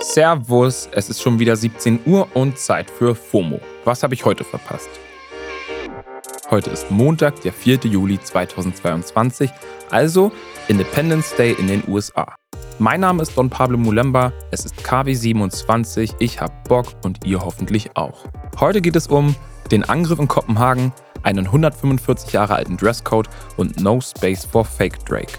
Servus, es ist schon wieder 17 Uhr und Zeit für FOMO. Was habe ich heute verpasst? Heute ist Montag, der 4. Juli 2022, also Independence Day in den USA. Mein Name ist Don Pablo Mulemba, es ist KW27, ich habe Bock und ihr hoffentlich auch. Heute geht es um den Angriff in Kopenhagen, einen 145 Jahre alten Dresscode und No Space for Fake Drake.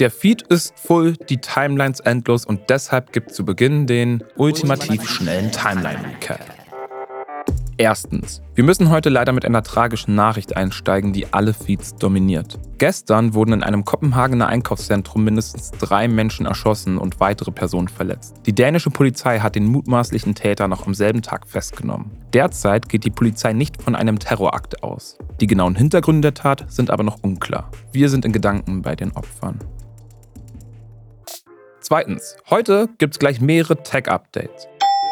Der Feed ist voll, die Timelines endlos und deshalb gibt zu Beginn den ultimativ schnellen Timeline-Recap. Erstens, wir müssen heute leider mit einer tragischen Nachricht einsteigen, die alle Feeds dominiert. Gestern wurden in einem Kopenhagener Einkaufszentrum mindestens drei Menschen erschossen und weitere Personen verletzt. Die dänische Polizei hat den mutmaßlichen Täter noch am selben Tag festgenommen. Derzeit geht die Polizei nicht von einem Terrorakt aus. Die genauen Hintergründe der Tat sind aber noch unklar. Wir sind in Gedanken bei den Opfern. Zweitens, heute gibt es gleich mehrere Tech-Updates.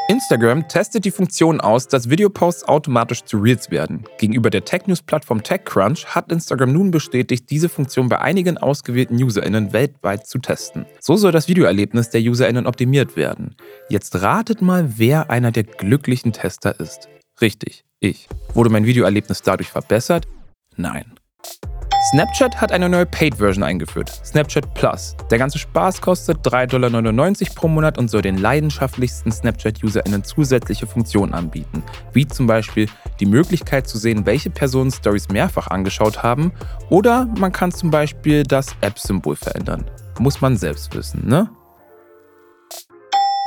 Instagram testet die Funktion aus, dass Videoposts automatisch zu Reels werden. Gegenüber der Tech-News-Plattform TechCrunch hat Instagram nun bestätigt, diese Funktion bei einigen ausgewählten UserInnen weltweit zu testen. So soll das Videoerlebnis der UserInnen optimiert werden. Jetzt ratet mal, wer einer der glücklichen Tester ist. Richtig, ich. Wurde mein Videoerlebnis dadurch verbessert? Nein. Snapchat hat eine neue Paid-Version eingeführt, Snapchat Plus. Der ganze Spaß kostet 3,99 Dollar pro Monat und soll den leidenschaftlichsten Snapchat-UserInnen zusätzliche Funktionen anbieten, wie zum Beispiel die Möglichkeit zu sehen, welche Personen Stories mehrfach angeschaut haben oder man kann zum Beispiel das App-Symbol verändern. Muss man selbst wissen, ne?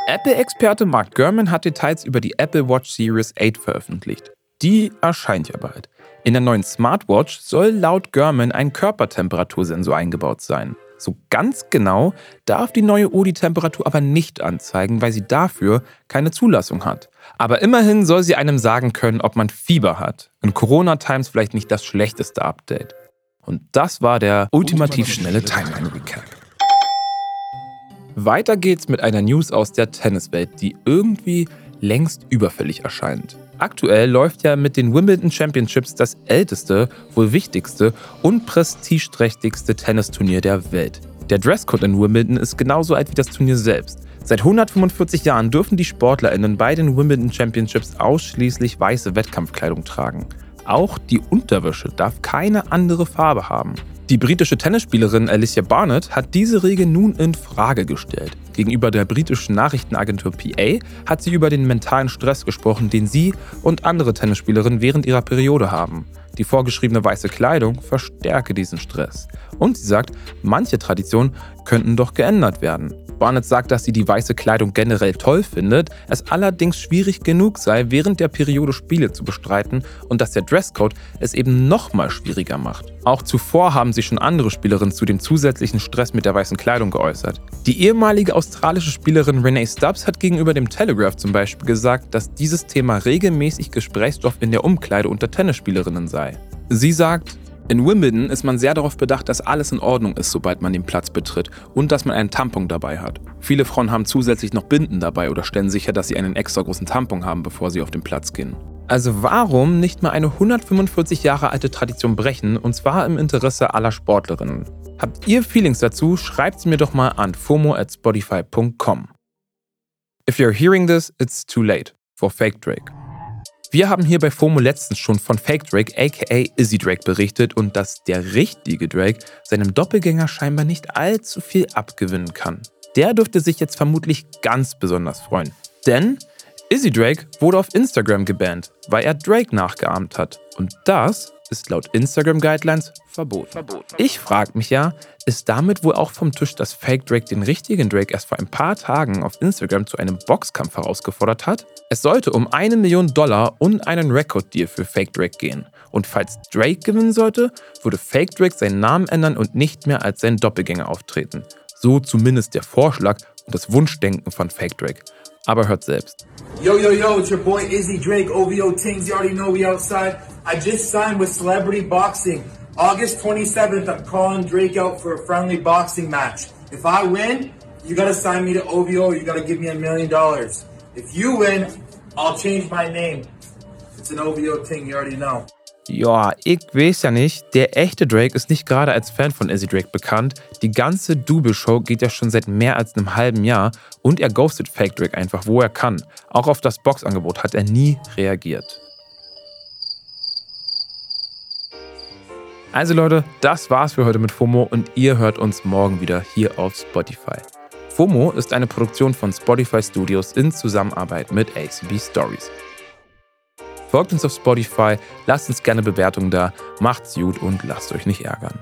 Apple-Experte Mark Gurman hat Details über die Apple Watch Series 8 veröffentlicht. Die erscheint ja bald. In der neuen Smartwatch soll laut Gurman ein Körpertemperatursensor eingebaut sein. So ganz genau darf die neue Uhr die Temperatur aber nicht anzeigen, weil sie dafür keine Zulassung hat. Aber immerhin soll sie einem sagen können, ob man Fieber hat. In Corona-Times vielleicht nicht das schlechteste Update. Und das war der ultimativ schnelle Timeline-Recap. Weiter geht's mit einer News aus der Tenniswelt, die irgendwie längst überfällig erscheint. Aktuell läuft ja mit den Wimbledon Championships das älteste, wohl wichtigste und prestigeträchtigste Tennisturnier der Welt. Der Dresscode in Wimbledon ist genauso alt wie das Turnier selbst. Seit 145 Jahren dürfen die SportlerInnen bei den Wimbledon Championships ausschließlich weiße Wettkampfkleidung tragen. Auch die Unterwäsche darf keine andere Farbe haben. Die britische Tennisspielerin Alicia Barnett hat diese Regel nun in Frage gestellt. Gegenüber der britischen Nachrichtenagentur PA hat sie über den mentalen Stress gesprochen, den sie und andere Tennisspielerinnen während ihrer Periode haben. Die vorgeschriebene weiße Kleidung verstärke diesen Stress. Und sie sagt, manche Traditionen könnten doch geändert werden. Barnett sagt, dass sie die weiße Kleidung generell toll findet, es allerdings schwierig genug sei, während der Periode Spiele zu bestreiten und dass der Dresscode es eben nochmal schwieriger macht. Auch zuvor haben sich schon andere Spielerinnen zu dem zusätzlichen Stress mit der weißen Kleidung geäußert. Die ehemalige australische Spielerin Renee Stubbs hat gegenüber dem Telegraph zum Beispiel gesagt, dass dieses Thema regelmäßig Gesprächsstoff in der Umkleide unter Tennisspielerinnen sei. Sie sagt, in Wimbledon ist man sehr darauf bedacht, dass alles in Ordnung ist, sobald man den Platz betritt und dass man einen Tampon dabei hat. Viele Frauen haben zusätzlich noch Binden dabei oder stellen sicher, dass sie einen extra großen Tampon haben, bevor sie auf den Platz gehen. Also warum nicht mal eine 145 Jahre alte Tradition brechen und zwar im Interesse aller Sportlerinnen? Habt ihr Feelings dazu? Schreibt sie mir doch mal an fomo at spotify.com. If you're hearing this, it's too late for Fake Drake. Wir haben hier bei FOMO letztens schon von Fake Drake aka Izzy Drake berichtet und dass der richtige Drake seinem Doppelgänger scheinbar nicht allzu viel abgewinnen kann. Der dürfte sich jetzt vermutlich ganz besonders freuen. Denn Izzy Drake wurde auf Instagram gebannt, weil er Drake nachgeahmt hat. Und das ist laut Instagram Guidelines verboten. verboten. Ich frage mich ja, ist damit wohl auch vom Tisch, dass Fake Drake den richtigen Drake erst vor ein paar Tagen auf Instagram zu einem Boxkampf herausgefordert hat? Es sollte um eine Million Dollar und einen Record-Deal für Fake Drake gehen. Und falls Drake gewinnen sollte, würde Fake Drake seinen Namen ändern und nicht mehr als sein Doppelgänger auftreten. So zumindest der Vorschlag und das Wunschdenken von Fake Drake. Aber hört selbst. Yo, yo, yo, it's your boy Izzy Drake, OVO Tings. You already know we outside. I just signed with Celebrity Boxing. August 27th, I'm calling Drake out for a friendly boxing match. If I win, you gotta sign me to OVO, you gotta give me a million dollars. If you win, I'll change my name. It's an OVO thing, you already know. Ja, ich weiß ja nicht. Der echte Drake ist nicht gerade als Fan von Izzy Drake bekannt. Die ganze Double-Show geht ja schon seit mehr als einem halben Jahr und er ghostet Fake Drake einfach, wo er kann. Auch auf das Boxangebot hat er nie reagiert. Also Leute, das war's für heute mit FOMO und ihr hört uns morgen wieder hier auf Spotify. FOMO ist eine Produktion von Spotify Studios in Zusammenarbeit mit ACB Stories. Folgt uns auf Spotify, lasst uns gerne Bewertungen da, macht's gut und lasst euch nicht ärgern.